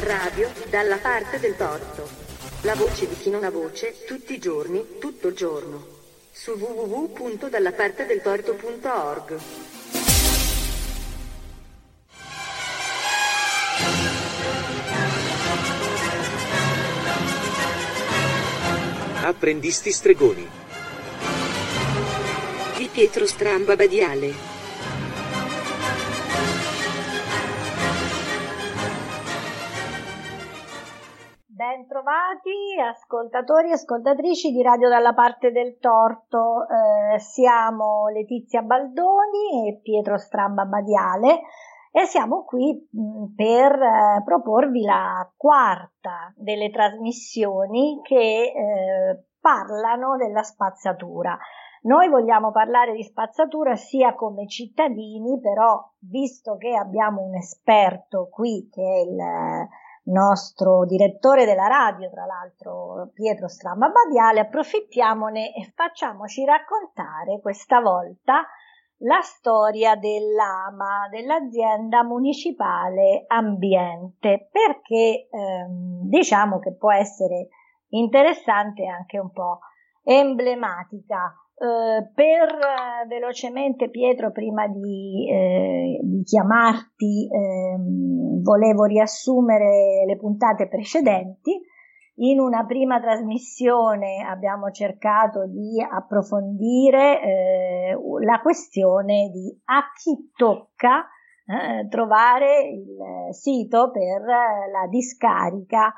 Radio dalla parte del torto. La voce di chi non ha voce, tutti i giorni, tutto il giorno. Su www.dallapartedeltorto.org. Apprendisti stregoni. Di Pietro Stramba Badiale. Bentrovati ascoltatori e ascoltatrici di Radio dalla parte del torto, eh, siamo Letizia Baldoni e Pietro Stramba Badiale e siamo qui mh, per eh, proporvi la quarta delle trasmissioni che eh, parlano della spazzatura. Noi vogliamo parlare di spazzatura sia come cittadini, però visto che abbiamo un esperto qui che è il nostro direttore della radio, tra l'altro Pietro Stramba Badiale, approfittiamone e facciamoci raccontare questa volta la storia dell'AMA, dell'azienda municipale ambiente, perché ehm, diciamo che può essere interessante e anche un po' emblematica. Eh, per eh, velocemente Pietro, prima di, eh, di chiamarti, ehm, volevo riassumere le puntate precedenti. In una prima trasmissione abbiamo cercato di approfondire eh, la questione di a chi tocca trovare il sito per la discarica,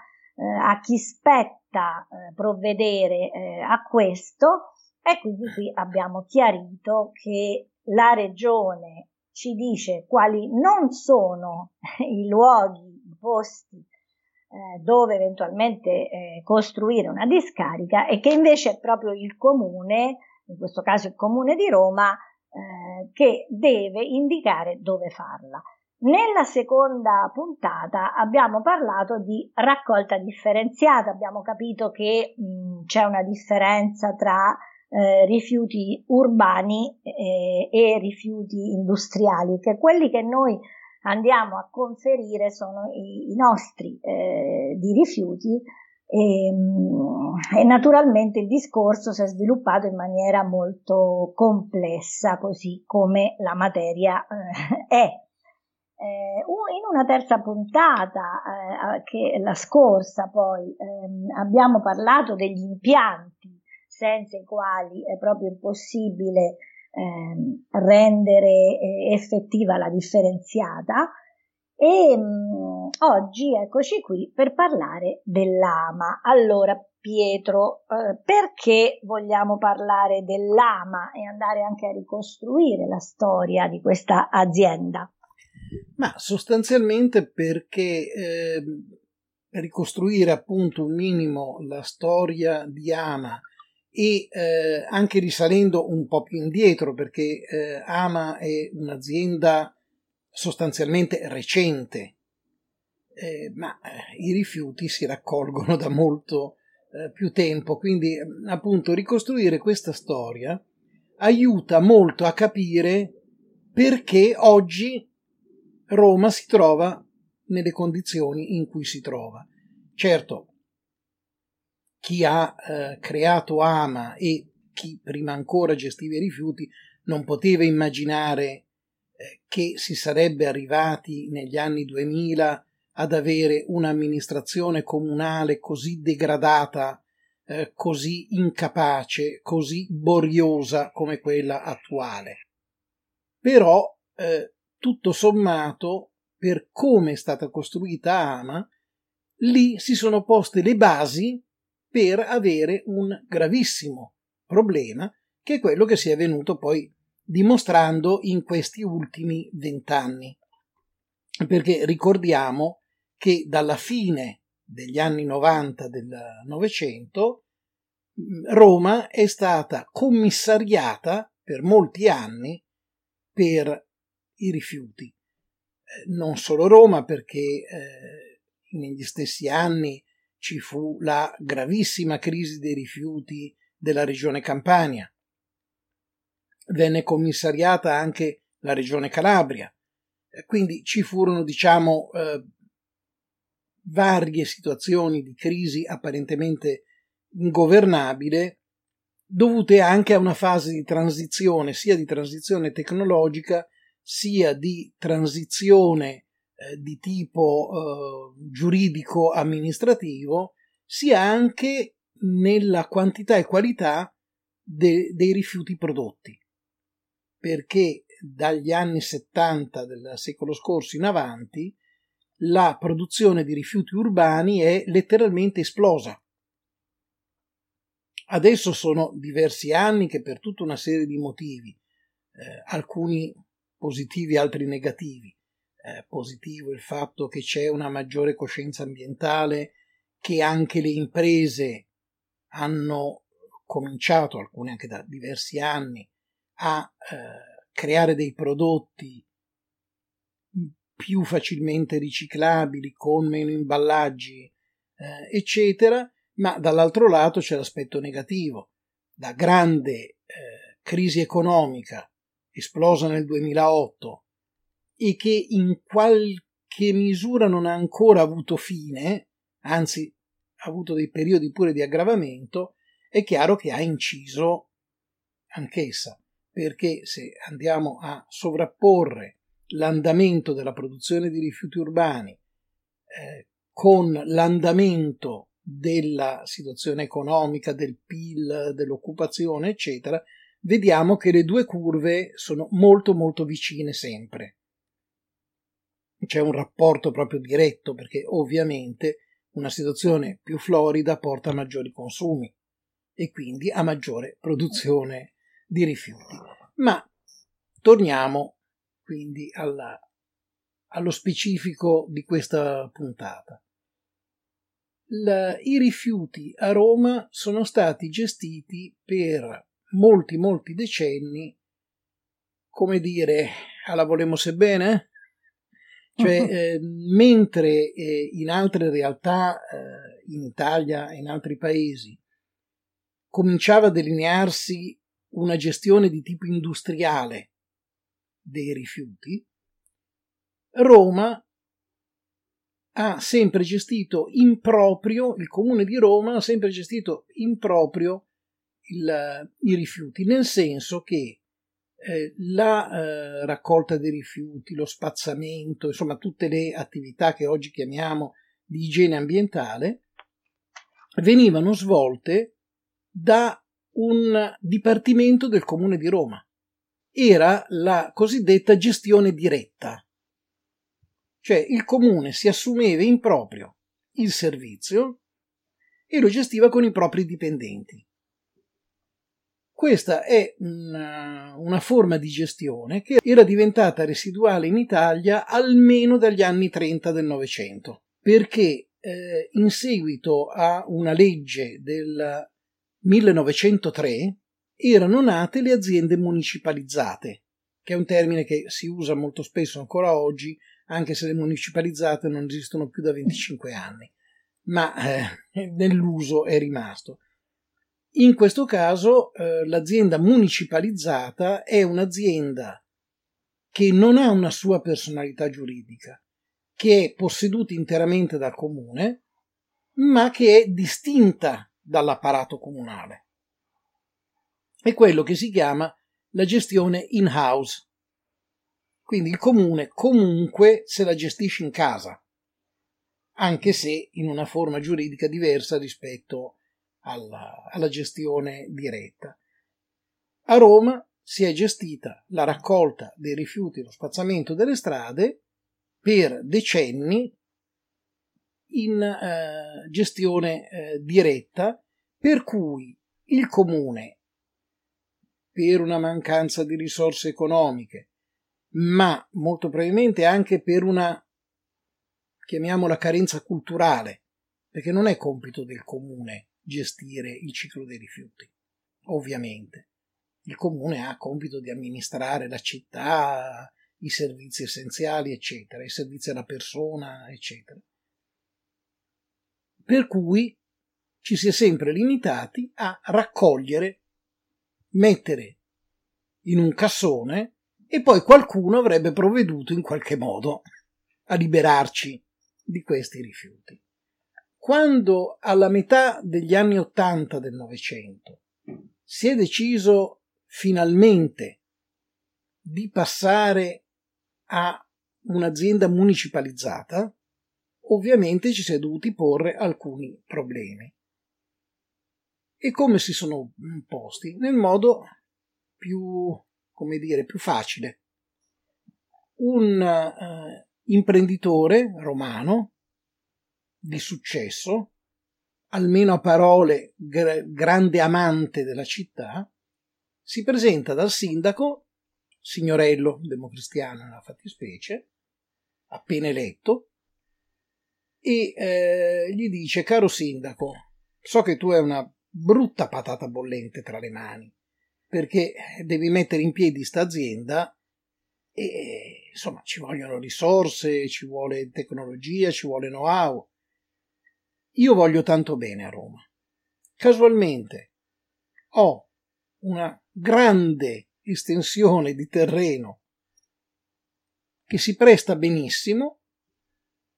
a chi spetta provvedere a questo e quindi qui abbiamo chiarito che la regione ci dice quali non sono i luoghi, i posti eh, dove eventualmente eh, costruire una discarica e che invece è proprio il comune, in questo caso il comune di Roma, eh, che deve indicare dove farla. Nella seconda puntata abbiamo parlato di raccolta differenziata, abbiamo capito che mh, c'è una differenza tra eh, rifiuti urbani eh, e rifiuti industriali, che quelli che noi andiamo a conferire sono i, i nostri eh, di rifiuti e, mm, e, naturalmente il discorso si è sviluppato in maniera molto complessa, così come la materia eh, è. Eh, in una terza puntata, eh, che la scorsa poi, ehm, abbiamo parlato degli impianti senza i quali è proprio impossibile eh, rendere eh, effettiva la differenziata. E mh, mm, oggi eccoci qui per parlare dell'ama. Allora, Pietro, eh, perché vogliamo parlare dell'ama e andare anche a ricostruire la storia di questa azienda? Ma sostanzialmente perché eh, ricostruire appunto un minimo la storia di Ama e eh, anche risalendo un po' più indietro perché eh, Ama è un'azienda sostanzialmente recente, eh, ma eh, i rifiuti si raccolgono da molto eh, più tempo, quindi appunto ricostruire questa storia aiuta molto a capire perché oggi Roma si trova nelle condizioni in cui si trova. Certo, chi ha eh, creato Ama e chi prima ancora gestiva i rifiuti non poteva immaginare eh, che si sarebbe arrivati negli anni 2000 ad avere un'amministrazione comunale così degradata, eh, così incapace, così boriosa come quella attuale. Però, eh, tutto sommato, per come è stata costruita Ama, lì si sono poste le basi per avere un gravissimo problema che è quello che si è venuto poi dimostrando in questi ultimi vent'anni. Perché ricordiamo che dalla fine degli anni 90 del Novecento Roma è stata commissariata per molti anni per i rifiuti. Eh, non solo Roma, perché eh, negli stessi anni ci fu la gravissima crisi dei rifiuti della regione Campania. Venne commissariata anche la regione Calabria. Quindi ci furono, diciamo, eh, varie situazioni di crisi apparentemente ingovernabile, dovute anche a una fase di transizione, sia di transizione tecnologica, sia di transizione eh, di tipo eh, giuridico-amministrativo, sia anche nella quantità e qualità de- dei rifiuti prodotti. Perché dagli anni 70 del secolo scorso in avanti la produzione di rifiuti urbani è letteralmente esplosa. Adesso sono diversi anni che per tutta una serie di motivi, eh, alcuni positivi, altri negativi, eh, positivo il fatto che c'è una maggiore coscienza ambientale, che anche le imprese hanno cominciato, alcune anche da diversi anni, a eh, creare dei prodotti più facilmente riciclabili, con meno imballaggi, eh, eccetera, ma dall'altro lato c'è l'aspetto negativo. La grande eh, crisi economica esplosa nel 2008 e che in qualche misura non ha ancora avuto fine, anzi ha avuto dei periodi pure di aggravamento, è chiaro che ha inciso anch'essa, perché se andiamo a sovrapporre l'andamento della produzione di rifiuti urbani eh, con l'andamento della situazione economica, del PIL, dell'occupazione, eccetera, vediamo che le due curve sono molto molto vicine sempre. C'è un rapporto proprio diretto perché ovviamente una situazione più florida porta a maggiori consumi e quindi a maggiore produzione di rifiuti. Ma torniamo quindi alla, allo specifico di questa puntata. La, I rifiuti a Roma sono stati gestiti per molti, molti decenni, come dire, alla volemo bene? Cioè, eh, mentre eh, in altre realtà, eh, in Italia e in altri paesi, cominciava a delinearsi una gestione di tipo industriale dei rifiuti, Roma ha sempre gestito in proprio, il comune di Roma ha sempre gestito in proprio il, i rifiuti, nel senso che eh, la eh, raccolta dei rifiuti, lo spazzamento, insomma tutte le attività che oggi chiamiamo di igiene ambientale, venivano svolte da un dipartimento del comune di Roma. Era la cosiddetta gestione diretta. Cioè il comune si assumeva in proprio il servizio e lo gestiva con i propri dipendenti. Questa è una, una, forma di gestione che era diventata residuale in Italia almeno dagli anni 30 del Novecento, perché eh, in seguito a una legge del 1903 erano nate le aziende municipalizzate, che è un termine che si usa molto spesso ancora oggi, anche se le municipalizzate non esistono più da 25 anni, ma eh, nell'uso è rimasto. In questo caso eh, l'azienda municipalizzata è un'azienda che non ha una sua personalità giuridica, che è posseduta interamente dal comune, ma che è distinta dall'apparato comunale. È quello che si chiama la gestione in-house. Quindi il comune comunque se la gestisce in casa, anche se in una forma giuridica diversa rispetto alla, alla gestione diretta. A Roma si è gestita la raccolta dei rifiuti lo spazzamento delle strade per decenni in eh, gestione eh, diretta, per cui il comune, per una mancanza di risorse economiche, ma molto probabilmente anche per una, chiamiamola carenza culturale, perché non è compito del comune gestire il ciclo dei rifiuti, ovviamente. Il comune ha compito di amministrare la città, i servizi essenziali, eccetera, i servizi alla persona, eccetera. Per cui ci si è sempre limitati a raccogliere, mettere in un cassone e poi qualcuno avrebbe provveduto in qualche modo a liberarci di questi rifiuti. Quando alla metà degli anni Ottanta del Novecento si è deciso finalmente di passare a un'azienda municipalizzata, ovviamente ci si è dovuti porre alcuni problemi. E come si sono posti? Nel modo più, come dire, più facile. Un uh, imprenditore romano di successo, almeno a parole gra- grande amante della città, si presenta dal sindaco, signorello democristiano nella fattispecie, appena eletto, e eh, gli dice, caro sindaco, so che tu hai una brutta patata bollente tra le mani, perché devi mettere in piedi sta azienda e insomma ci vogliono risorse, ci vuole tecnologia, ci vuole know-how. Io voglio tanto bene a Roma. Casualmente ho una grande estensione di terreno che si presta benissimo.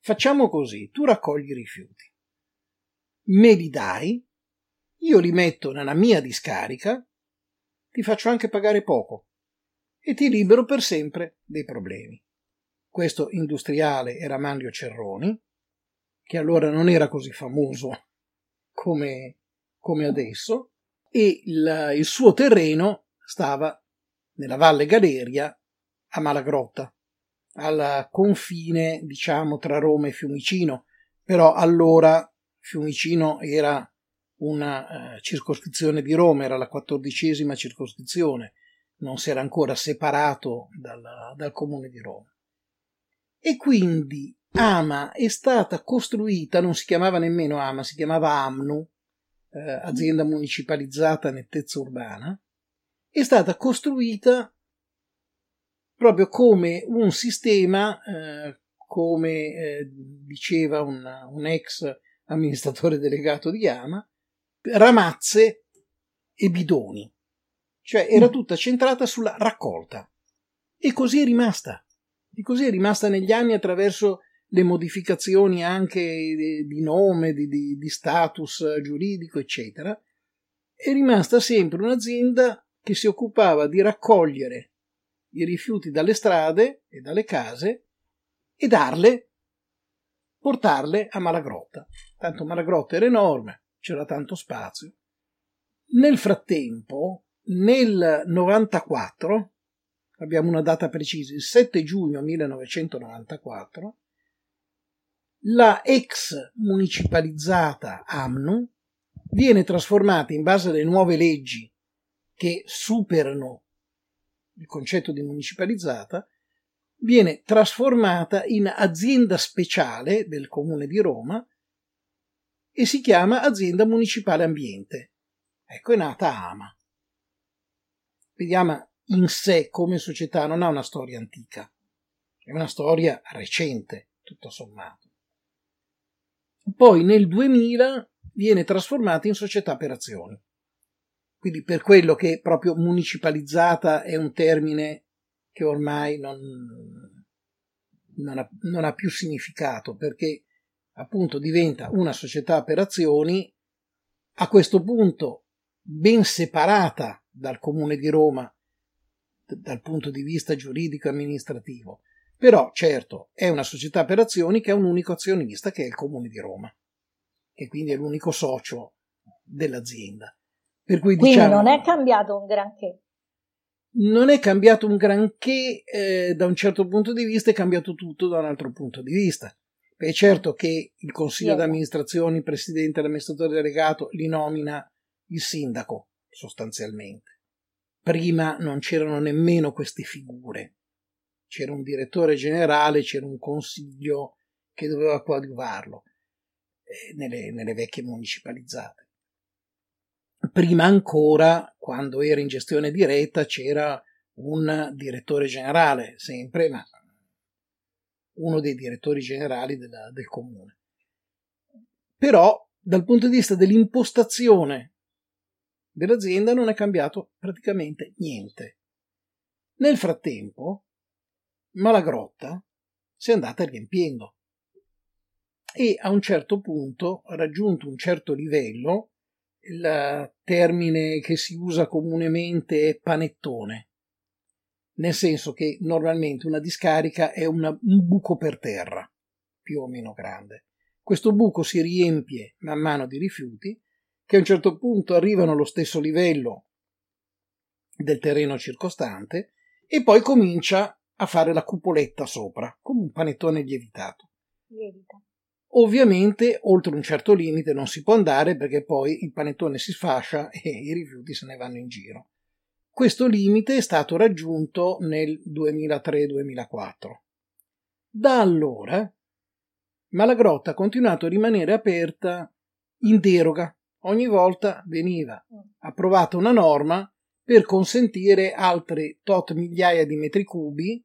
Facciamo così, tu raccogli i rifiuti, me li dai, io li metto nella mia discarica, ti faccio anche pagare poco e ti libero per sempre dei problemi. Questo industriale era Manlio Cerroni, che allora non era così famoso come, come adesso, e il, il suo terreno stava nella Valle Galeria a Malagrotta, al confine, diciamo, tra Roma e Fiumicino, però allora Fiumicino era una uh, circoscrizione di Roma, era la quattordicesima circoscrizione, non si era ancora separato dal, dal comune di Roma. E quindi Ama è stata costruita, non si chiamava nemmeno Ama, si chiamava Amnu, eh, azienda municipalizzata nettezza urbana, è stata costruita proprio come un sistema, eh, come eh, diceva un, un ex amministratore delegato di Ama, ramazze e bidoni. Cioè era mm. tutta centrata sulla raccolta. E così è rimasta. E così è rimasta negli anni attraverso le modificazioni anche di nome, di, di, di status giuridico, eccetera. È rimasta sempre un'azienda che si occupava di raccogliere i rifiuti dalle strade e dalle case e darle, portarle a Malagrotta. Tanto Malagrotta era enorme, c'era tanto spazio. Nel frattempo, nel 94, abbiamo una data precisa, il 7 giugno 1994, la ex municipalizzata AMNU viene trasformata in base alle nuove leggi che superano il concetto di municipalizzata, viene trasformata in azienda speciale del comune di Roma e si chiama Azienda Municipale Ambiente. Ecco è nata AMA. Vediamo in sé come società non ha una storia antica, è una storia recente, tutto sommato. Poi nel 2000 viene trasformata in società per azioni. Quindi per quello che proprio municipalizzata è un termine che ormai non, non, ha, non ha più significato, perché appunto diventa una società per azioni a questo punto ben separata dal Comune di Roma dal punto di vista giuridico e amministrativo. Però, certo, è una società per azioni che ha un unico azionista che è il Comune di Roma, che quindi è l'unico socio dell'azienda. Per cui, quindi diciamo, non è cambiato un granché. Non è cambiato un granché eh, da un certo punto di vista, è cambiato tutto da un altro punto di vista. È certo che il consiglio sì. d'amministrazione, il presidente, l'amministratore delegato li nomina il sindaco, sostanzialmente. Prima non c'erano nemmeno queste figure. C'era un direttore generale, c'era un consiglio che doveva coadiuvarlo eh, nelle, nelle vecchie municipalizzate. Prima ancora, quando era in gestione diretta, c'era un direttore generale, sempre, ma uno dei direttori generali della, del comune. Però dal punto di vista dell'impostazione dell'azienda non è cambiato praticamente niente. Nel frattempo, Malagrotta si è andata riempiendo e a un certo punto, raggiunto un certo livello, il termine che si usa comunemente è panettone, nel senso che normalmente una discarica è una, un buco per terra, più o meno grande. Questo buco si riempie man mano di rifiuti che a un certo punto arrivano allo stesso livello del terreno circostante e poi comincia a fare la cupoletta sopra, come un panettone lievitato. Lievita. Ovviamente oltre un certo limite non si può andare perché poi il panettone si sfascia e i rifiuti se ne vanno in giro. Questo limite è stato raggiunto nel 2003-2004. Da allora Malagrotta ha continuato a rimanere aperta in deroga. Ogni volta veniva approvata una norma per consentire altre tot migliaia di metri cubi,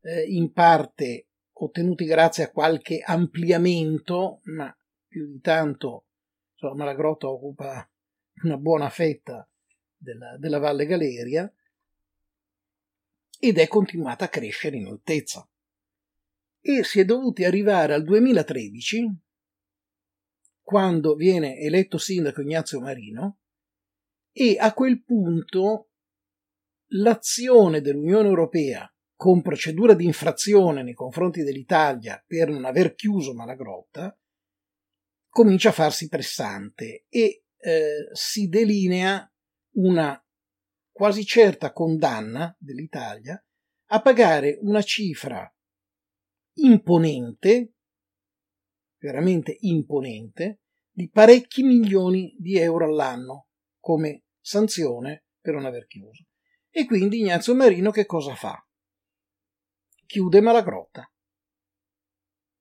eh, in parte ottenuti grazie a qualche ampliamento, ma più di tanto insomma, la grotta occupa una buona fetta della, della Valle Galeria ed è continuata a crescere in altezza. E si è dovuti arrivare al 2013, quando viene eletto sindaco Ignazio Marino, e a quel punto l'azione dell'Unione Europea con procedura di infrazione nei confronti dell'Italia per non aver chiuso Malagrotta, comincia a farsi pressante e eh, si delinea una quasi certa condanna dell'Italia a pagare una cifra imponente, veramente imponente, di parecchi milioni di euro all'anno come sanzione per non aver chiuso. E quindi Ignazio Marino che cosa fa? chiude Malagrotta.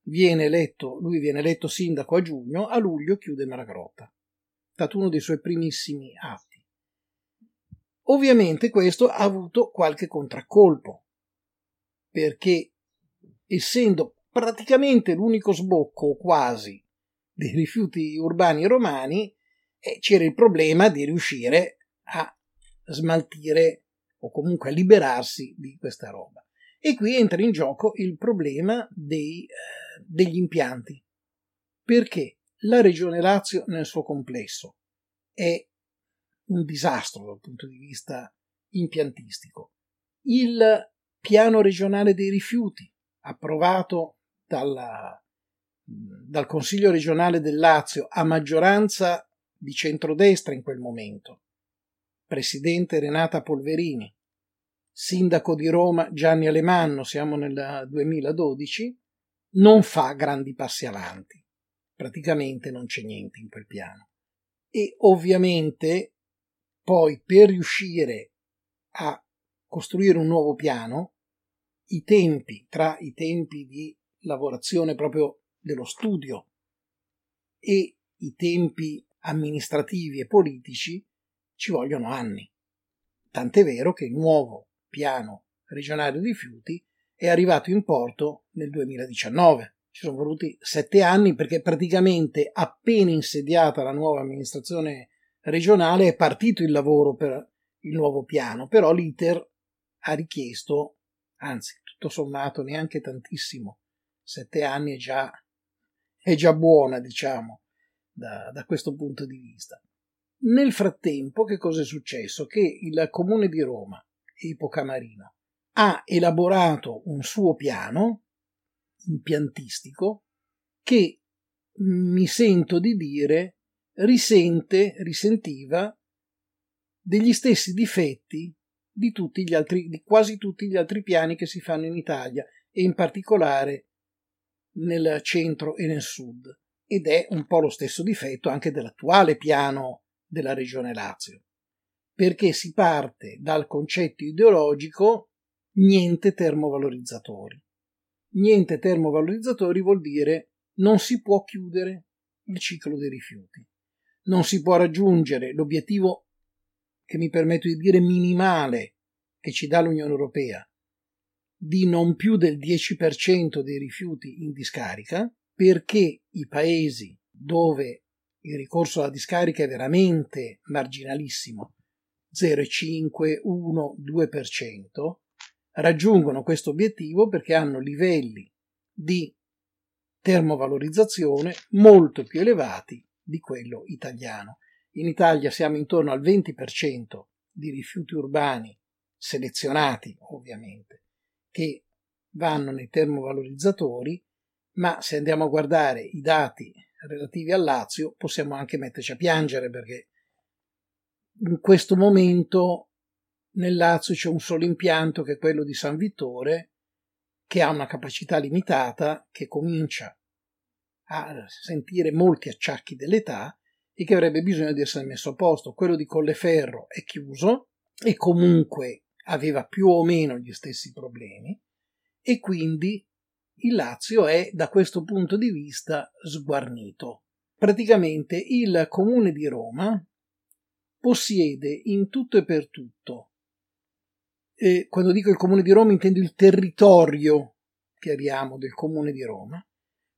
Viene eletto, lui viene eletto sindaco a giugno, a luglio chiude Malagrotta. È stato uno dei suoi primissimi atti. Ovviamente questo ha avuto qualche contraccolpo, perché essendo praticamente l'unico sbocco, quasi, dei rifiuti urbani romani, eh, c'era il problema di riuscire a smaltire o comunque a liberarsi di questa roba. E qui entra in gioco il problema dei, eh, degli impianti. Perché la regione Lazio nel suo complesso è un disastro dal punto di vista impiantistico. Il piano regionale dei rifiuti, approvato dalla, dal Consiglio regionale del Lazio a maggioranza di centrodestra in quel momento, presidente Renata Polverini, sindaco di Roma Gianni Alemanno, siamo nel 2012, non fa grandi passi avanti. Praticamente non c'è niente in quel piano. E ovviamente poi per riuscire a costruire un nuovo piano, i tempi tra i tempi di lavorazione proprio dello studio e i tempi amministrativi e politici ci vogliono anni. Tant'è vero che il nuovo piano regionale rifiuti è arrivato in porto nel 2019. Ci sono voluti sette anni perché praticamente appena insediata la nuova amministrazione regionale è partito il lavoro per il nuovo piano, però l'iter ha richiesto, anzi tutto sommato neanche tantissimo, sette anni è già, è già buona diciamo da, da questo punto di vista. Nel frattempo che cosa è successo? Che il comune di Roma epoca Marino, ha elaborato un suo piano impiantistico che mi sento di dire risente, risentiva degli stessi difetti di, tutti gli altri, di quasi tutti gli altri piani che si fanno in Italia e in particolare nel centro e nel sud ed è un po' lo stesso difetto anche dell'attuale piano della regione Lazio perché si parte dal concetto ideologico niente termovalorizzatori. Niente termovalorizzatori vuol dire non si può chiudere il ciclo dei rifiuti. Non si può raggiungere l'obiettivo che mi permetto di dire minimale che ci dà l'Unione Europea di non più del 10% dei rifiuti in discarica perché i paesi dove il ricorso alla discarica è veramente marginalissimo 0,5, 1, 2%, raggiungono questo obiettivo perché hanno livelli di termovalorizzazione molto più elevati di quello italiano. In Italia siamo intorno al 20% di rifiuti urbani selezionati, ovviamente, che vanno nei termovalorizzatori, ma se andiamo a guardare i dati relativi al Lazio possiamo anche metterci a piangere perché in questo momento nel Lazio c'è un solo impianto che è quello di San Vittore che ha una capacità limitata, che comincia a sentire molti acciacchi dell'età e che avrebbe bisogno di essere messo a posto. Quello di Colleferro è chiuso e comunque aveva più o meno gli stessi problemi e quindi il Lazio è da questo punto di vista sguarnito. Praticamente il comune di Roma possiede in tutto e per tutto. E quando dico il comune di Roma intendo il territorio, chiariamo, del comune di Roma,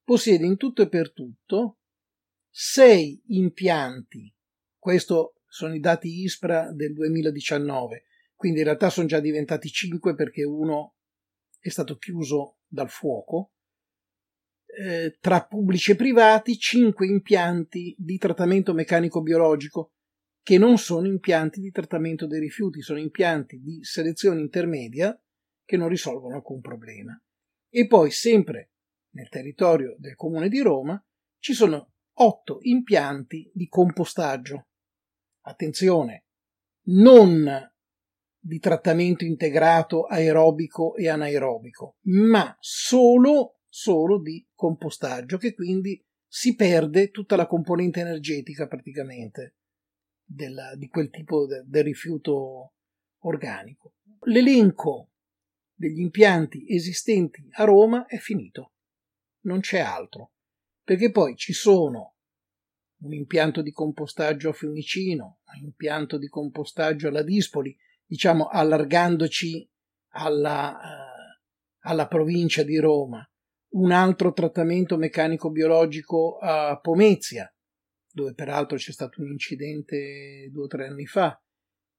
possiede in tutto e per tutto sei impianti, questo sono i dati ISPRA del 2019, quindi in realtà sono già diventati cinque perché uno è stato chiuso dal fuoco, eh, tra pubblici e privati cinque impianti di trattamento meccanico biologico che non sono impianti di trattamento dei rifiuti, sono impianti di selezione intermedia che non risolvono alcun problema. E poi, sempre nel territorio del comune di Roma, ci sono otto impianti di compostaggio. Attenzione, non di trattamento integrato aerobico e anaerobico, ma solo, solo di compostaggio, che quindi si perde tutta la componente energetica praticamente della, di quel tipo de, del rifiuto organico. L'elenco degli impianti esistenti a Roma è finito, non c'è altro, perché poi ci sono un impianto di compostaggio a Fiumicino, un impianto di compostaggio alla Dispoli, diciamo allargandoci alla, uh, alla provincia di Roma, un altro trattamento meccanico biologico a Pomezia, dove peraltro c'è stato un incidente due o tre anni fa,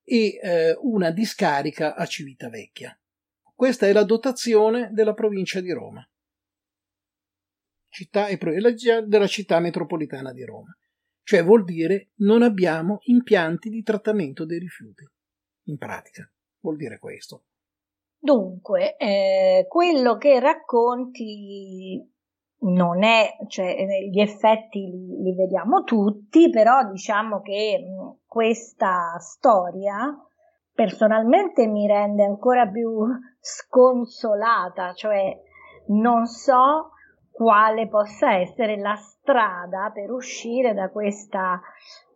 e eh, una discarica a Civitavecchia. Questa è la dotazione della provincia di Roma, città e della città metropolitana di Roma. Cioè vuol dire non abbiamo impianti di trattamento dei rifiuti. In pratica vuol dire questo. Dunque, eh, quello che racconti non è, cioè eh, gli effetti li, li vediamo tutti, però diciamo che questa storia personalmente mi rende ancora più sconsolata, cioè non so quale possa essere la strada per uscire da questa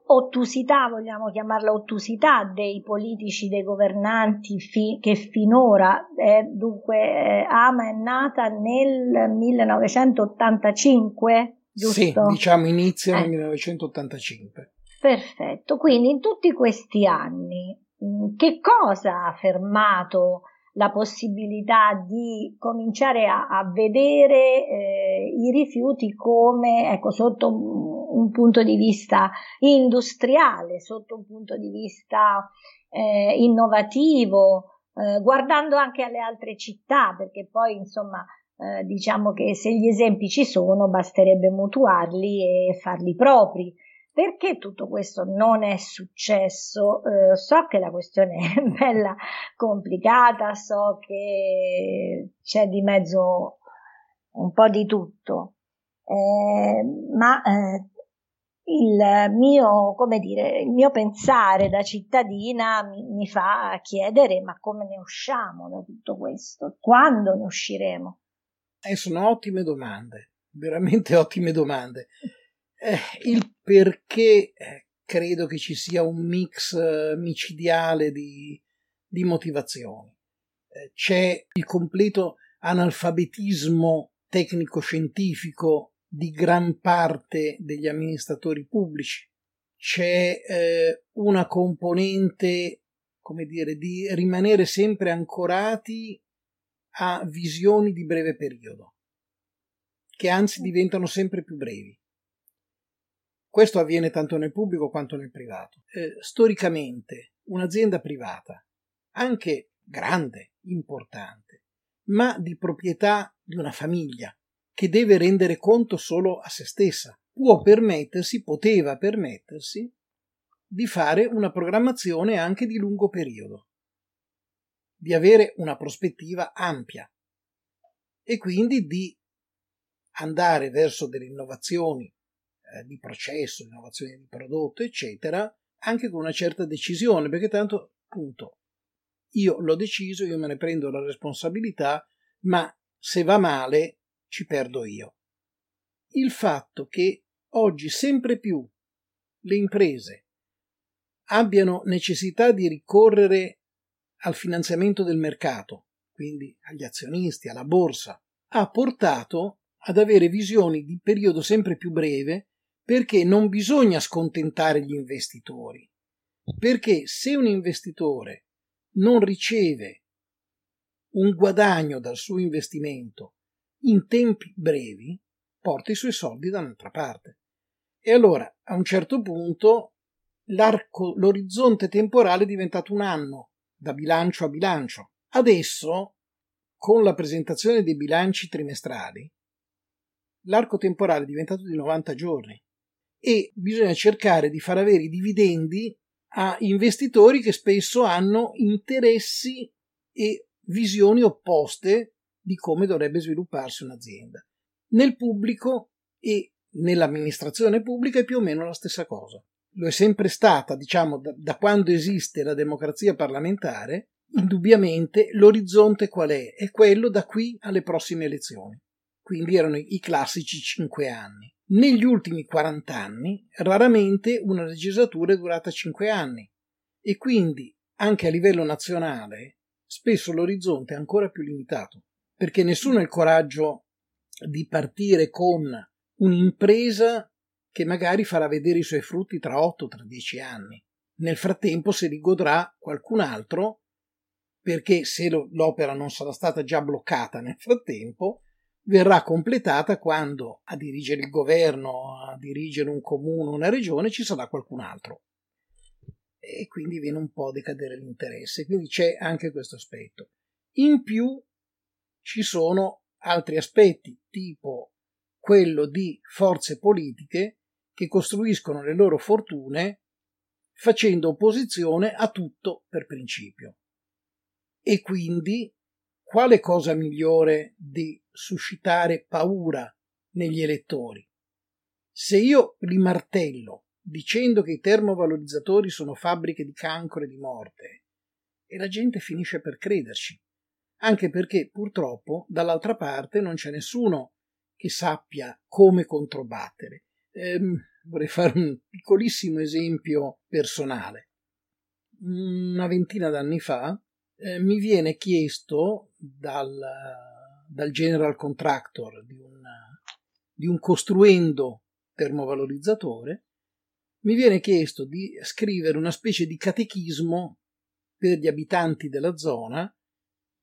ottusità, vogliamo chiamarla ottusità dei politici, dei governanti fi, che finora, eh, dunque eh, Ama è nata nel 1985, giusto? Sì, diciamo inizio nel 1985. Eh. Perfetto, quindi in tutti questi anni mm, che cosa ha fermato la possibilità di cominciare a, a vedere eh, i rifiuti come, ecco, sotto un, un, punto di vista industriale, sotto un punto di vista eh, innovativo, eh, guardando anche alle altre città, perché poi, insomma, eh, diciamo che se gli esempi ci sono, basterebbe mutuarli e farli propri. Perché tutto questo non è successo? Eh, so che la questione è bella complicata, so che c'è di mezzo un po' di tutto, eh, ma eh, il mio, come dire, il mio pensare da cittadina mi, mi fa chiedere ma come ne usciamo da tutto questo? Quando ne usciremo? Eh, sono ottime domande, veramente ottime domande eh, il perché eh, credo che ci sia un mix eh, micidiale di, di motivazioni. Eh, c'è il completo analfabetismo tecnico-scientifico di gran parte degli amministratori pubblici. C'è eh, una componente, come dire, di rimanere sempre ancorati a visioni di breve periodo, che anzi diventano sempre più brevi. Questo avviene tanto nel pubblico quanto nel privato. Eh, storicamente, un'azienda privata, anche grande, importante, ma di proprietà di una famiglia che deve rendere conto solo a se stessa. Può permettersi, poteva permettersi, di fare una programmazione anche di lungo periodo, di avere una prospettiva ampia e quindi di andare verso delle innovazioni eh, di processo, innovazioni di prodotto, eccetera, anche con una certa decisione, perché tanto, appunto, io l'ho deciso, io me ne prendo la responsabilità, ma se va male ci perdo io. Il fatto che oggi sempre più le imprese abbiano necessità di ricorrere al finanziamento del mercato, quindi agli azionisti, alla borsa, ha portato ad avere visioni di periodo sempre più breve perché non bisogna scontentare gli investitori. Perché se un investitore non riceve un guadagno dal suo investimento in tempi brevi, porta i suoi soldi da un'altra parte. E allora, a un certo punto, l'orizzonte temporale è diventato un anno, da bilancio a bilancio. Adesso, con la presentazione dei bilanci trimestrali, l'arco temporale è diventato di 90 giorni e bisogna cercare di far avere i dividendi a investitori che spesso hanno interessi e visioni opposte di come dovrebbe svilupparsi un'azienda. Nel pubblico e nell'amministrazione pubblica è più o meno la stessa cosa. Lo è sempre stata, diciamo, da, da quando esiste la democrazia parlamentare, indubbiamente l'orizzonte qual è? È quello da qui alle prossime elezioni. Quindi erano i classici cinque anni. Negli ultimi 40 anni raramente una legislatura è durata 5 anni e quindi anche a livello nazionale spesso l'orizzonte è ancora più limitato perché nessuno ha il coraggio di partire con un'impresa che magari farà vedere i suoi frutti tra 8 tra 10 anni. Nel frattempo se li godrà qualcun altro perché se l'opera non sarà stata già bloccata nel frattempo verrà completata quando a dirigere il governo, a dirigere un comune, una regione ci sarà qualcun altro. E quindi viene un po' a decadere l'interesse. Quindi c'è anche questo aspetto. In più ci sono altri aspetti, tipo quello di forze politiche che costruiscono le loro fortune facendo opposizione a tutto per principio. E quindi quale cosa migliore di suscitare paura negli elettori? Se io li martello dicendo che i termovalorizzatori sono fabbriche di cancro e di morte, e la gente finisce per crederci, anche perché purtroppo dall'altra parte non c'è nessuno che sappia come controbattere. Ehm, vorrei fare un piccolissimo esempio personale. Una ventina d'anni fa eh, mi viene chiesto dal, dal general contractor di un, di un costruendo termovalorizzatore, mi viene chiesto di scrivere una specie di catechismo per gli abitanti della zona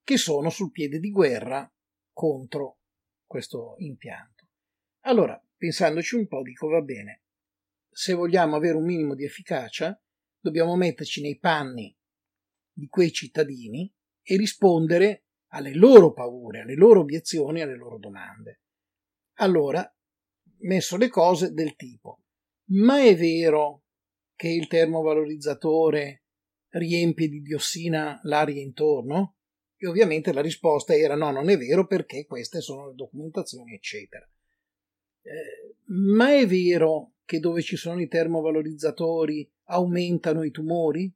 che sono sul piede di guerra contro questo impianto. Allora, pensandoci un po', dico va bene, se vogliamo avere un minimo di efficacia, dobbiamo metterci nei panni di quei cittadini e rispondere alle loro paure, alle loro obiezioni, alle loro domande. Allora, messo le cose del tipo, ma è vero che il termovalorizzatore riempie di diossina l'aria intorno? E ovviamente la risposta era no, non è vero perché queste sono le documentazioni, eccetera. Eh, ma è vero che dove ci sono i termovalorizzatori aumentano i tumori?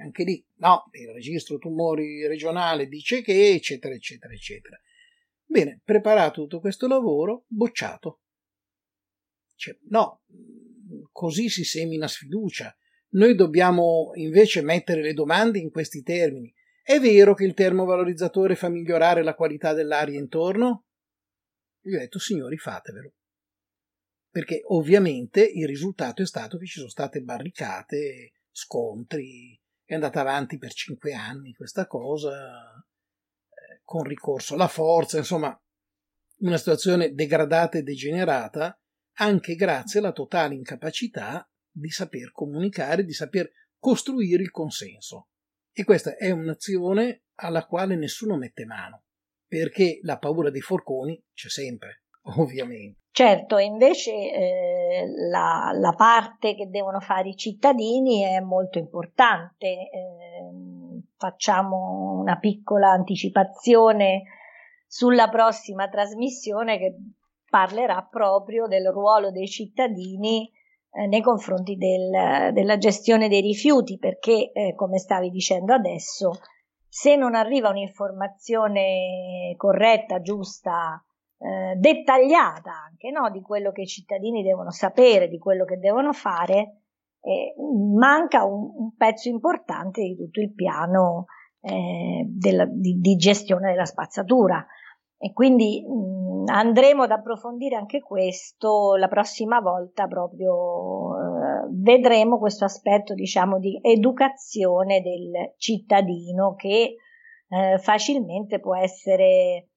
anche lì no, il registro tumori regionale dice che, eccetera, eccetera, eccetera. Bene, preparato tutto questo lavoro, bocciato. Cioè, no, così si semina sfiducia. Noi dobbiamo invece mettere le domande in questi termini. È vero che il termovalorizzatore fa migliorare la qualità dell'aria intorno? Gli ho detto, signori, fatevelo. Perché ovviamente il risultato è stato che ci sono state barricate, scontri, è andata avanti per cinque anni questa cosa, eh, con ricorso alla forza, insomma, una situazione degradata e degenerata, anche grazie alla totale incapacità di saper comunicare, di saper costruire il consenso. E questa è un'azione alla quale nessuno mette mano, perché la paura dei forconi c'è sempre, ovviamente. Certo, invece eh, la, la, parte che devono fare i cittadini è molto importante. Eh, facciamo una piccola anticipazione sulla prossima trasmissione che parlerà proprio del ruolo dei cittadini eh, nei confronti del, della gestione dei rifiuti, perché, eh, come stavi dicendo adesso, se non arriva un'informazione corretta, giusta, eh, dettagliata anche no, di quello che i cittadini devono sapere, di quello che devono fare, eh, manca un, un, pezzo importante di tutto il piano eh, della, di, di, gestione della spazzatura. E quindi mh, andremo ad approfondire anche questo la prossima volta proprio eh, vedremo questo aspetto diciamo di educazione del cittadino che eh, facilmente può essere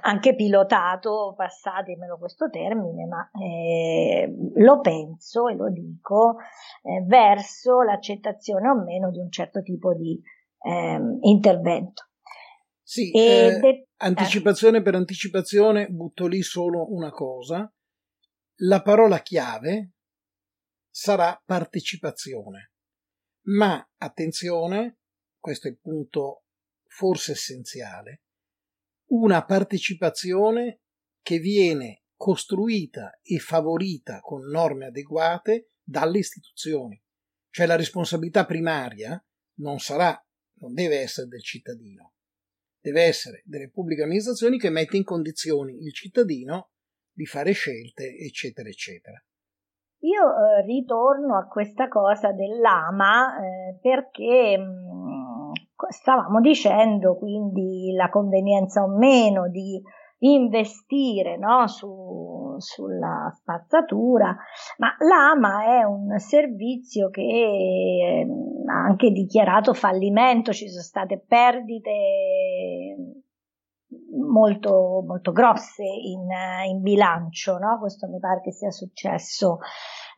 anche pilotato, passatemelo questo termine, ma eh, lo penso e lo dico eh, verso l'accettazione o meno di un certo tipo di eh, intervento. Sì, eh, de- anticipazione per anticipazione, butto lì solo una cosa. La parola chiave sarà partecipazione. Ma attenzione, questo è il punto forse essenziale, una partecipazione che viene costruita e favorita con norme adeguate dalle istituzioni. Cioè la responsabilità primaria non sarà, non deve essere del cittadino, deve essere delle pubbliche amministrazioni che mette in condizioni il cittadino di fare scelte, eccetera, eccetera. Io eh, ritorno a questa cosa dell'AMA eh, perché mh, mm, stavamo dicendo quindi la convenienza o meno di investire no, su, sulla spazzatura, ma l'AMA è un servizio che ha anche dichiarato fallimento, ci sono state perdite molto, molto grosse in, in bilancio, no? questo mi pare che sia successo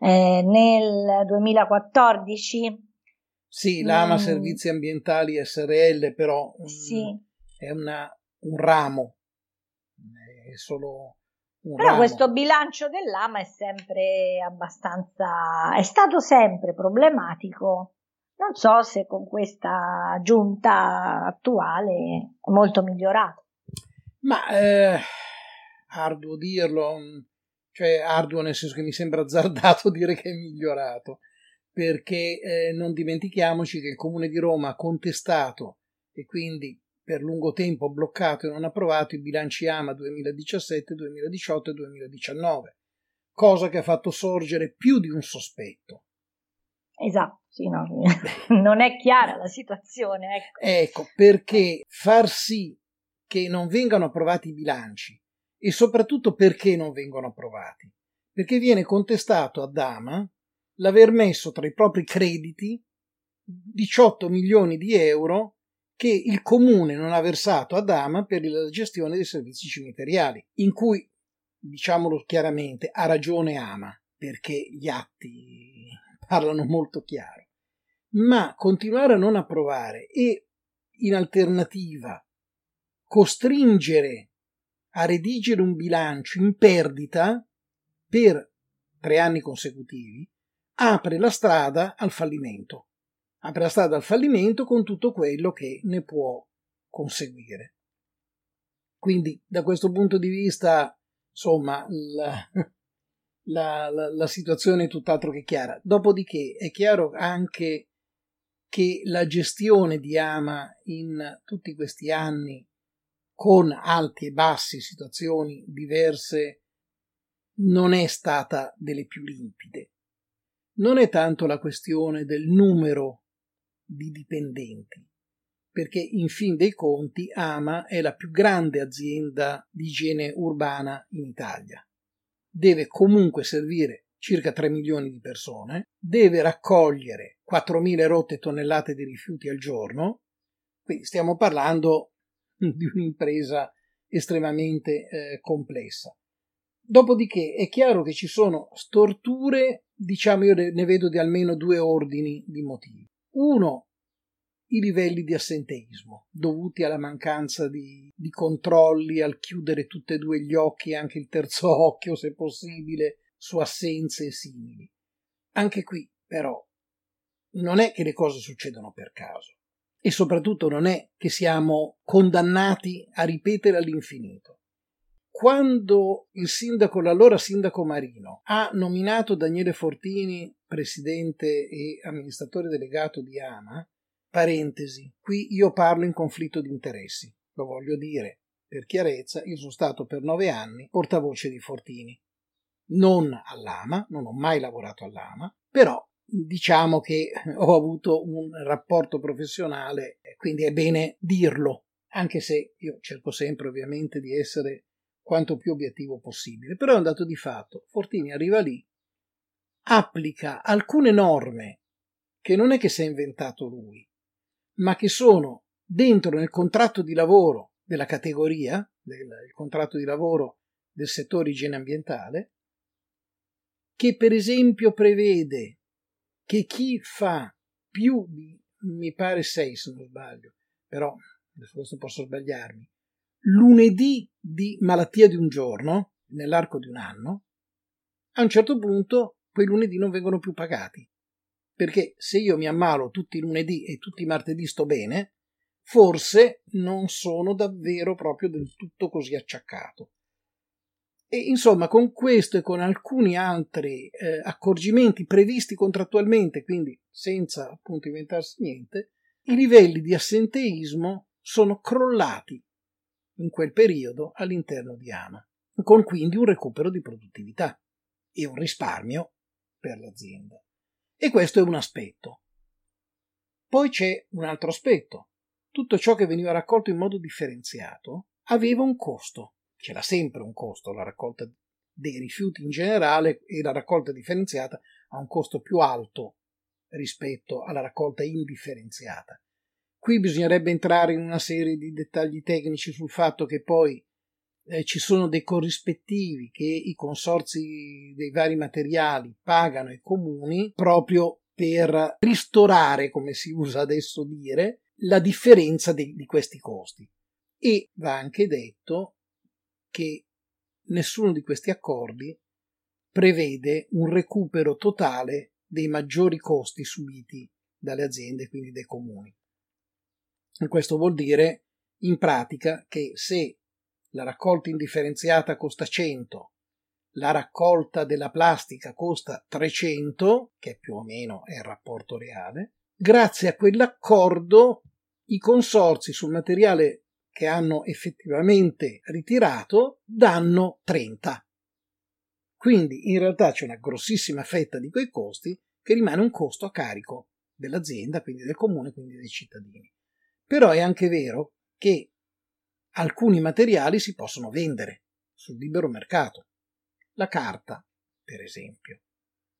eh, nel 2014 sì, l'AMA mm. Servizi Ambientali SRL però sì. è una, un ramo, è solo un però ramo. questo bilancio dell'AMA è sempre abbastanza, è stato sempre problematico. Non so se con questa giunta attuale è molto migliorato. Ma eh, arduo dirlo, cioè arduo nel senso che mi sembra azzardato dire che è migliorato perché eh, non dimentichiamoci che il Comune di Roma ha contestato e quindi per lungo tempo bloccato e non approvato i bilanci AMA 2017, 2018 e 2019, cosa che ha fatto sorgere più di un sospetto. Esatto, sì, no, non è chiara la situazione. Ecco. ecco, perché far sì che non vengano approvati i bilanci e soprattutto perché non vengono approvati? Perché viene contestato ad AMA l'aver messo tra i propri crediti 18 milioni di euro che il comune non ha versato ad Ama per la gestione dei servizi cimiteriali, in cui, diciamolo chiaramente, ha ragione Ama, perché gli atti parlano molto chiaro. Ma continuare a non approvare e, in alternativa, costringere a redigere un bilancio in perdita per tre anni consecutivi apre la strada al fallimento. La strada al fallimento con tutto quello che ne può conseguire. Quindi, da questo punto di vista, insomma, la, la, la, la situazione è tutt'altro che chiara. Dopodiché è chiaro anche che la gestione di Ama in tutti questi anni, con alti e bassi, situazioni diverse, non è stata delle più limpide non è tanto la questione del numero di dipendenti, perché in fin dei conti Ama è la più grande azienda di igiene urbana in Italia. Deve comunque servire circa 3 milioni di persone, deve raccogliere 4.000 rotte tonnellate di rifiuti al giorno, quindi stiamo parlando di un'impresa estremamente eh, complessa. Dopodiché è chiaro che ci sono storture, diciamo io ne vedo di almeno due ordini di motivi. Uno, i livelli di assenteismo dovuti alla mancanza di, di, controlli, al chiudere tutti e due gli occhi anche il terzo occhio, se possibile, su assenze simili. Anche qui, però, non è che le cose succedono per caso e soprattutto non è che siamo condannati a ripetere all'infinito. Quando il sindaco, l'allora sindaco Marino, ha nominato Daniele Fortini presidente e amministratore delegato di AMA, parentesi, qui io parlo in conflitto di interessi, lo voglio dire, per chiarezza, io sono stato per nove anni portavoce di Fortini. Non all'AMA, non ho mai lavorato all'AMA, però diciamo che ho avuto un rapporto professionale, quindi è bene dirlo, anche se io cerco sempre ovviamente di essere quanto più obiettivo possibile, però è un dato di fatto. Fortini arriva lì, applica alcune norme che non è che si è inventato lui, ma che sono dentro nel contratto di lavoro della categoria, del contratto di lavoro del settore igiene ambientale, che per esempio prevede che chi fa più di, mi pare sei se non sbaglio, però adesso posso sbagliarmi, lunedì di malattia di un giorno, nell'arco di un anno, a un certo punto quei lunedì non vengono più pagati. Perché se io mi ammalo tutti i lunedì e tutti i martedì sto bene, forse non sono davvero proprio del tutto così acciaccato. E insomma, con questo e con alcuni altri eh, accorgimenti previsti contrattualmente, quindi senza appunto inventarsi niente, i livelli di assenteismo sono crollati in quel periodo all'interno di AMA, con quindi un recupero di produttività e un risparmio per l'azienda. E questo è un aspetto. Poi c'è un altro aspetto. Tutto ciò che veniva raccolto in modo differenziato aveva un costo. C'era sempre un costo, la raccolta dei rifiuti in generale e la raccolta differenziata ha un costo più alto rispetto alla raccolta indifferenziata. Qui bisognerebbe entrare in una serie di dettagli tecnici sul fatto che poi eh, ci sono dei corrispettivi che i consorzi dei vari materiali pagano ai comuni proprio per ristorare, come si usa adesso dire, la differenza de- di questi costi. E va anche detto che nessuno di questi accordi prevede un recupero totale dei maggiori costi subiti dalle aziende, quindi dai comuni. Questo vuol dire in pratica che se la raccolta indifferenziata costa 100, la raccolta della plastica costa 300, che più o meno è il rapporto reale, grazie a quell'accordo i consorzi sul materiale che hanno effettivamente ritirato danno 30. Quindi in realtà c'è una grossissima fetta di quei costi che rimane un costo a carico dell'azienda, quindi del comune, quindi dei cittadini. Però è anche vero che alcuni materiali si possono vendere sul libero mercato. La carta, per esempio.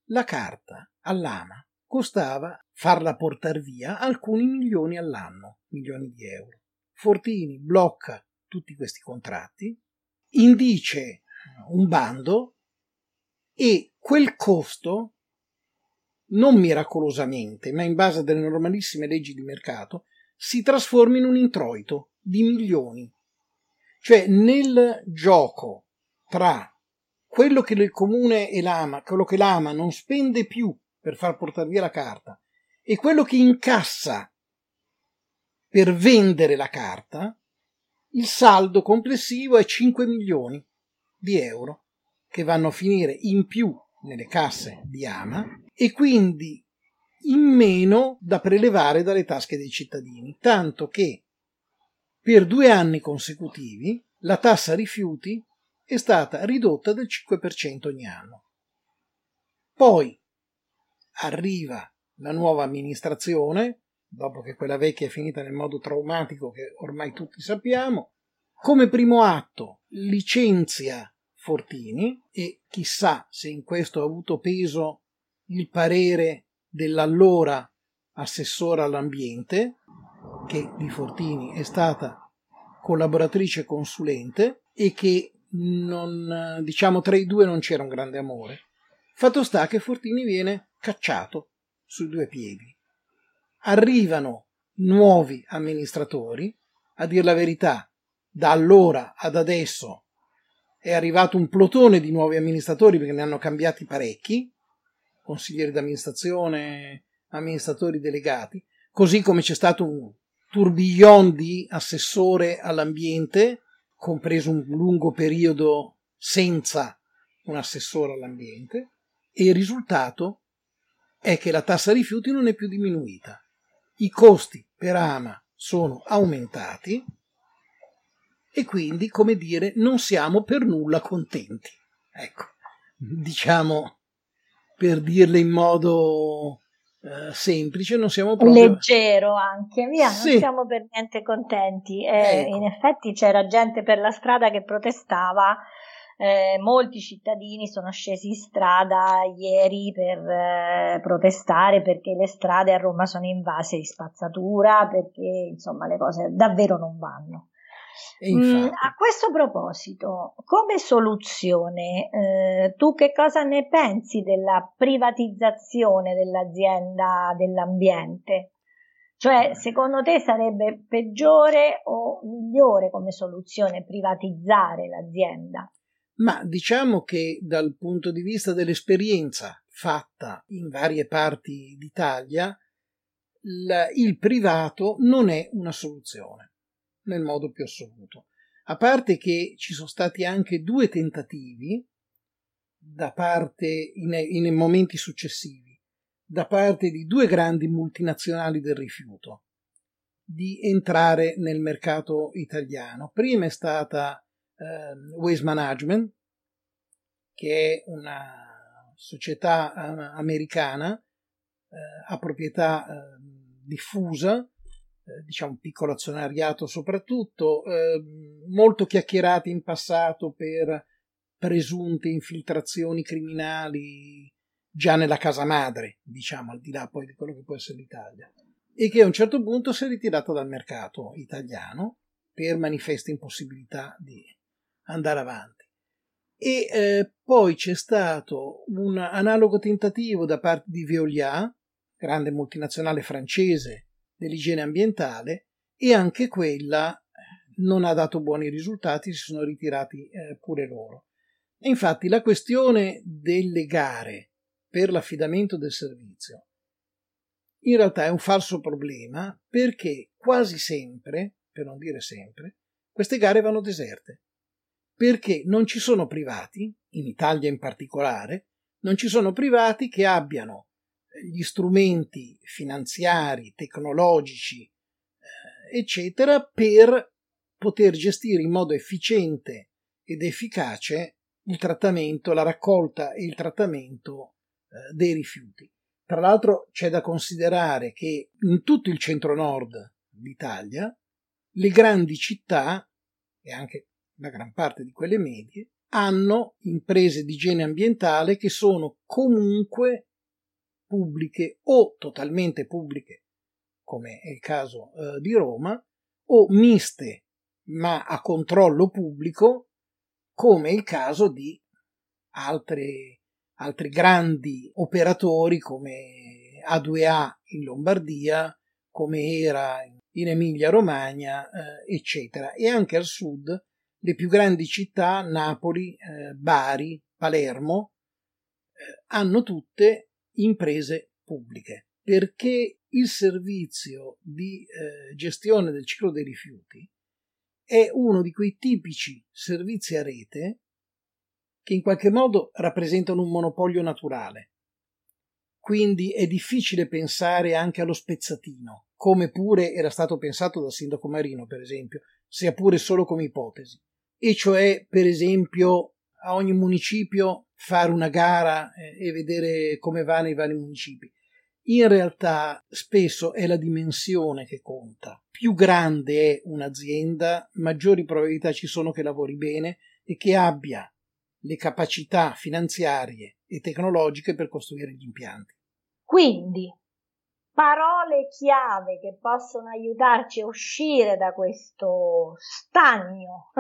La carta all'AMA costava farla portare via alcuni milioni all'anno, milioni di euro. Fortini blocca tutti questi contratti, indice un bando e quel costo, non miracolosamente, ma in base a delle normalissime leggi di mercato, si trasforma in un introito di milioni. Cioè nel gioco tra quello che il comune e l'ama, quello che l'ama non spende più per far portare via la carta e quello che incassa per vendere la carta, il saldo complessivo è 5 milioni di euro che vanno a finire in più nelle casse di Ama e quindi in meno da prelevare dalle tasche dei cittadini, tanto che per due anni consecutivi la tassa rifiuti è stata ridotta del 5% ogni anno. Poi arriva la nuova amministrazione, dopo che quella vecchia è finita nel modo traumatico che ormai tutti sappiamo, come primo atto licenzia Fortini e chissà se in questo ha avuto peso il parere dell'allora assessora all'ambiente, che di Fortini è stata collaboratrice consulente e che non, diciamo tra i due non c'era un grande amore. Fatto sta che Fortini viene cacciato sui due piedi. Arrivano nuovi amministratori. A dir la verità, da allora ad adesso è arrivato un plotone di nuovi amministratori perché ne hanno cambiati parecchi, consiglieri d'amministrazione, amministratori delegati, così come c'è stato un tourbillon di assessore all'ambiente, compreso un lungo periodo senza un assessore all'ambiente, e il risultato è che la tassa rifiuti non è più diminuita. I costi per AMA sono aumentati e quindi, come dire, non siamo per nulla contenti. Ecco, diciamo per dirle in modo uh, semplice, non siamo proprio leggero anche, via, sì. non siamo per niente contenti. Eh, ecco. In effetti c'era gente per la strada che protestava. Eh, molti cittadini sono scesi in strada ieri per eh, protestare perché le strade a Roma sono invase di spazzatura, perché insomma le cose davvero non vanno. Mm, a questo proposito, come soluzione, eh, tu che cosa ne pensi della privatizzazione dell'azienda dell'ambiente? Cioè, secondo te sarebbe peggiore o migliore come soluzione privatizzare l'azienda? Ma diciamo che dal punto di vista dell'esperienza fatta in varie parti d'Italia, il privato non è una soluzione nel modo più assoluto. A parte che ci sono stati anche due tentativi da parte in, in momenti successivi da parte di due grandi multinazionali del rifiuto di entrare nel mercato italiano. Prima è stata eh, Waste Management, che è una società eh, americana eh, a proprietà eh, diffusa diciamo piccolo azionariato soprattutto, eh, molto chiacchierati in passato per presunte infiltrazioni criminali già nella casa madre, diciamo, al di là poi di quello che può essere l'Italia, e che a un certo punto si è ritirata dal mercato italiano per manifesta impossibilità di andare avanti. E eh, poi c'è stato un analogo tentativo da parte di Veolia, grande multinazionale francese dell'igiene ambientale e anche quella non ha dato buoni risultati, si sono ritirati eh, pure loro. E infatti la questione delle gare per l'affidamento del servizio in realtà è un falso problema perché quasi sempre, per non dire sempre, queste gare vanno deserte. Perché non ci sono privati, in Italia in particolare, non ci sono privati che abbiano gli strumenti finanziari, tecnologici, eh, eccetera, per poter gestire in modo efficiente ed efficace il trattamento, la raccolta e il trattamento eh, dei rifiuti. Tra l'altro c'è da considerare che in tutto il centro-nord d'Italia le grandi città e anche la gran parte di quelle medie hanno imprese di igiene ambientale che sono comunque pubbliche o totalmente pubbliche, come è il caso eh, di Roma, o miste ma a controllo pubblico, come è il caso di altri, altri grandi operatori come A2A in Lombardia, come era in Emilia Romagna, eh, eccetera. E anche al sud le più grandi città, Napoli, eh, Bari, Palermo, eh, hanno tutte imprese pubbliche, perché il servizio di eh, gestione del ciclo dei rifiuti è uno di quei tipici servizi a rete che in qualche modo rappresentano un monopolio naturale. Quindi è difficile pensare anche allo spezzatino, come pure era stato pensato dal sindaco Marino, per esempio, sia pure solo come ipotesi. E cioè, per esempio, a ogni municipio fare una gara eh, e vedere come va nei vari municipi. In realtà spesso è la dimensione che conta. Più grande è un'azienda, maggiori probabilità ci sono che lavori bene e che abbia le capacità finanziarie e tecnologiche per costruire gli impianti. Quindi, parole chiave che possono aiutarci a uscire da questo stagno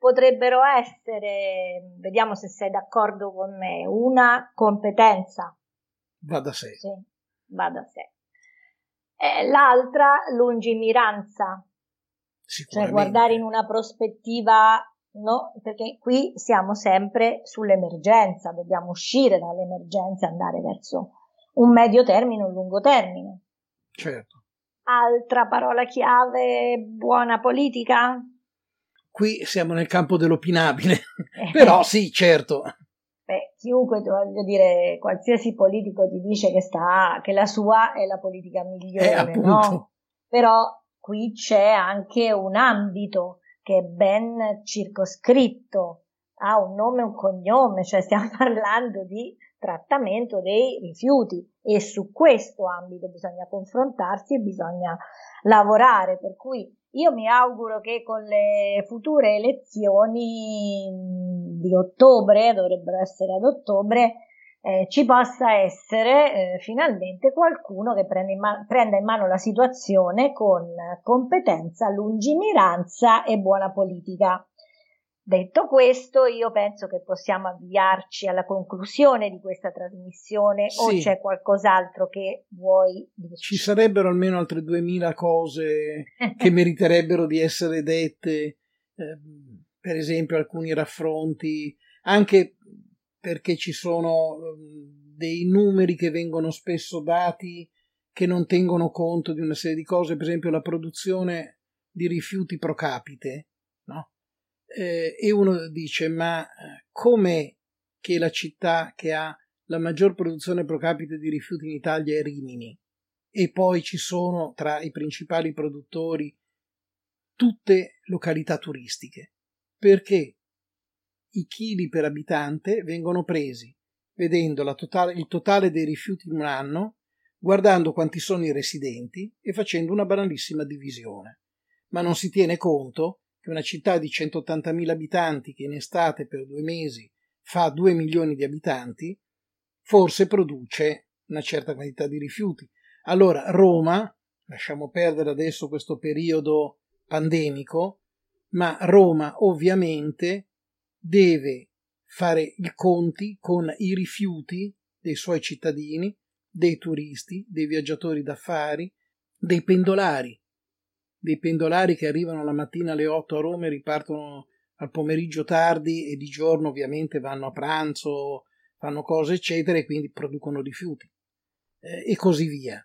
potrebbero essere, vediamo se sei d'accordo con me, una competenza. Va da sé. Sì, va da sé. Eh, l'altra, lungimiranza, cioè guardare in una prospettiva, no? Perché qui siamo sempre sull'emergenza, dobbiamo uscire dall'emergenza e andare verso un medio termine, un lungo termine. Certo. Altra parola chiave, buona politica? Qui siamo nel campo dell'opinabile, però sì, certo. Beh, chiunque, voglio dire, qualsiasi politico ti dice che, sta, che la sua è la politica migliore, eh, no? Però qui c'è anche un ambito che è ben circoscritto, ha un nome e un cognome, cioè stiamo parlando di trattamento dei rifiuti. E su questo ambito bisogna confrontarsi e bisogna lavorare, per cui io mi auguro che con le future elezioni di ottobre, dovrebbero essere ad ottobre, eh, ci possa essere eh, finalmente qualcuno che prende in man- prenda in mano la situazione con competenza, lungimiranza e buona politica. Detto questo, io penso che possiamo avviarci alla conclusione di questa trasmissione sì. o c'è qualcos'altro che vuoi dire? Ci sarebbero almeno altre duemila cose che meriterebbero di essere dette, eh, per esempio alcuni raffronti, anche perché ci sono um, dei numeri che vengono spesso dati che non tengono conto di una serie di cose, per esempio la produzione di rifiuti pro capite, no? Eh, e uno dice, ma eh, come che la città che ha la maggior produzione pro capite di rifiuti in Italia è Rimini? E poi ci sono tra i principali produttori tutte località turistiche. Perché i chili per abitante vengono presi vedendo totale, il totale dei rifiuti in un anno, guardando quanti sono i residenti e facendo una banalissima divisione. Ma non si tiene conto che una città di 180.000 abitanti che in estate per due mesi fa 2 milioni di abitanti, forse produce una certa quantità di rifiuti. Allora Roma, lasciamo perdere adesso questo periodo pandemico, ma Roma ovviamente deve fare i conti con i rifiuti dei suoi cittadini, dei turisti, dei viaggiatori d'affari, dei pendolari, dei pendolari che arrivano la mattina alle 8 a Roma e ripartono al pomeriggio tardi e di giorno ovviamente vanno a pranzo, fanno cose eccetera e quindi producono rifiuti eh, e così via.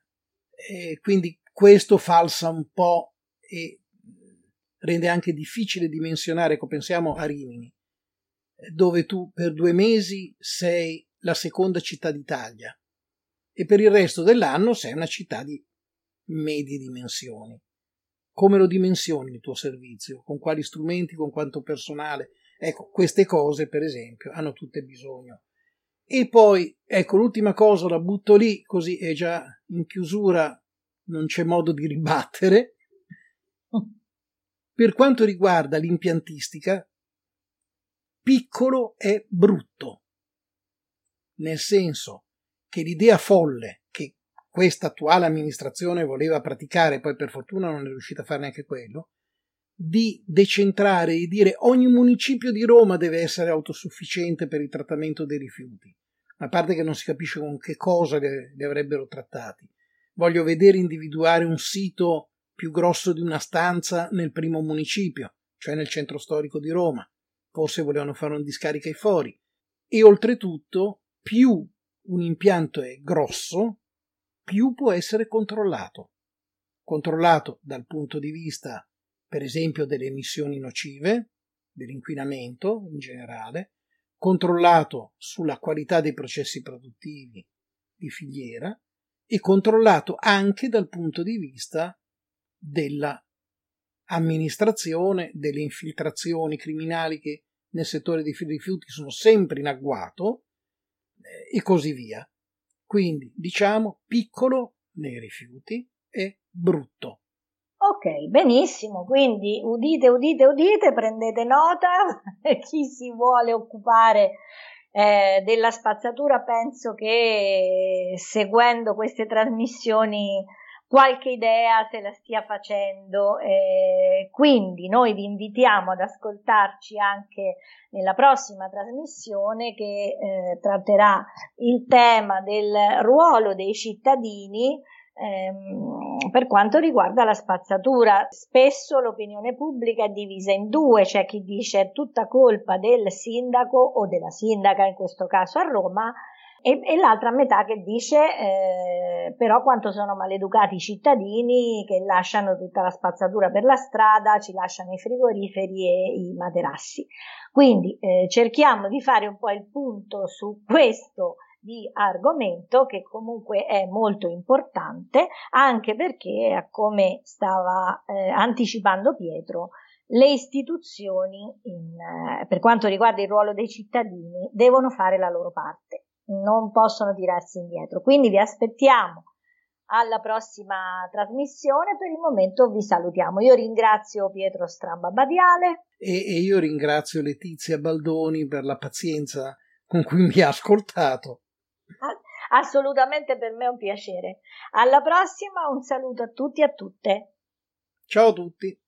E quindi questo falsa un po' e rende anche difficile dimensionare, ecco pensiamo a Rimini, dove tu per due mesi sei la seconda città d'Italia e per il resto dell'anno sei una città di medie dimensioni. Come lo dimensioni il tuo servizio? Con quali strumenti? Con quanto personale? Ecco, queste cose, per esempio, hanno tutte bisogno. E poi, ecco, l'ultima cosa la butto lì, così è già in chiusura, non c'è modo di ribattere. Per quanto riguarda l'impiantistica, piccolo è brutto, nel senso che l'idea folle questa attuale amministrazione voleva praticare, poi per fortuna non è riuscita a fare neanche quello, di decentrare e dire ogni municipio di Roma deve essere autosufficiente per il trattamento dei rifiuti, a parte che non si capisce con che cosa li avrebbero trattati. Voglio vedere individuare un sito più grosso di una stanza nel primo municipio, cioè nel centro storico di Roma forse volevano fare un discarica ai fori. E oltretutto, più un impianto è grosso, più può essere controllato. Controllato dal punto di vista, per esempio, delle emissioni nocive, dell'inquinamento in generale, controllato sulla qualità dei processi produttivi di filiera e controllato anche dal punto di vista della amministrazione, delle infiltrazioni criminali che nel settore dei rifiuti sono sempre in agguato eh, e così via. Quindi diciamo piccolo nei rifiuti e brutto. Ok, benissimo, quindi udite, udite, udite, prendete nota, chi si vuole occupare eh, della spazzatura penso che seguendo queste trasmissioni qualche idea se la stia facendo. Eh, quindi noi vi invitiamo ad ascoltarci anche nella prossima trasmissione che eh, tratterà il tema del ruolo dei cittadini ehm, per quanto riguarda la spazzatura. Spesso l'opinione pubblica è divisa in due, c'è chi dice è tutta colpa del sindaco o della sindaca, in questo caso a Roma, e, e l'altra metà che dice eh, però quanto sono maleducati i cittadini che lasciano tutta la spazzatura per la strada, ci lasciano i frigoriferi e i materassi. Quindi eh, cerchiamo di fare un po' il punto su questo di argomento che comunque è molto importante anche perché, come stava eh, anticipando Pietro, le istituzioni, in, eh, per quanto riguarda il ruolo dei cittadini, devono fare la loro parte, non possono tirarsi indietro. Quindi vi aspettiamo alla prossima trasmissione. Per il momento vi salutiamo. Io ringrazio Pietro Stramba Badiale. E, e io ringrazio Letizia Baldoni per la pazienza con cui mi ha ascoltato. Assolutamente per me è un piacere. Alla prossima, un saluto a tutti e a tutte. Ciao a tutti.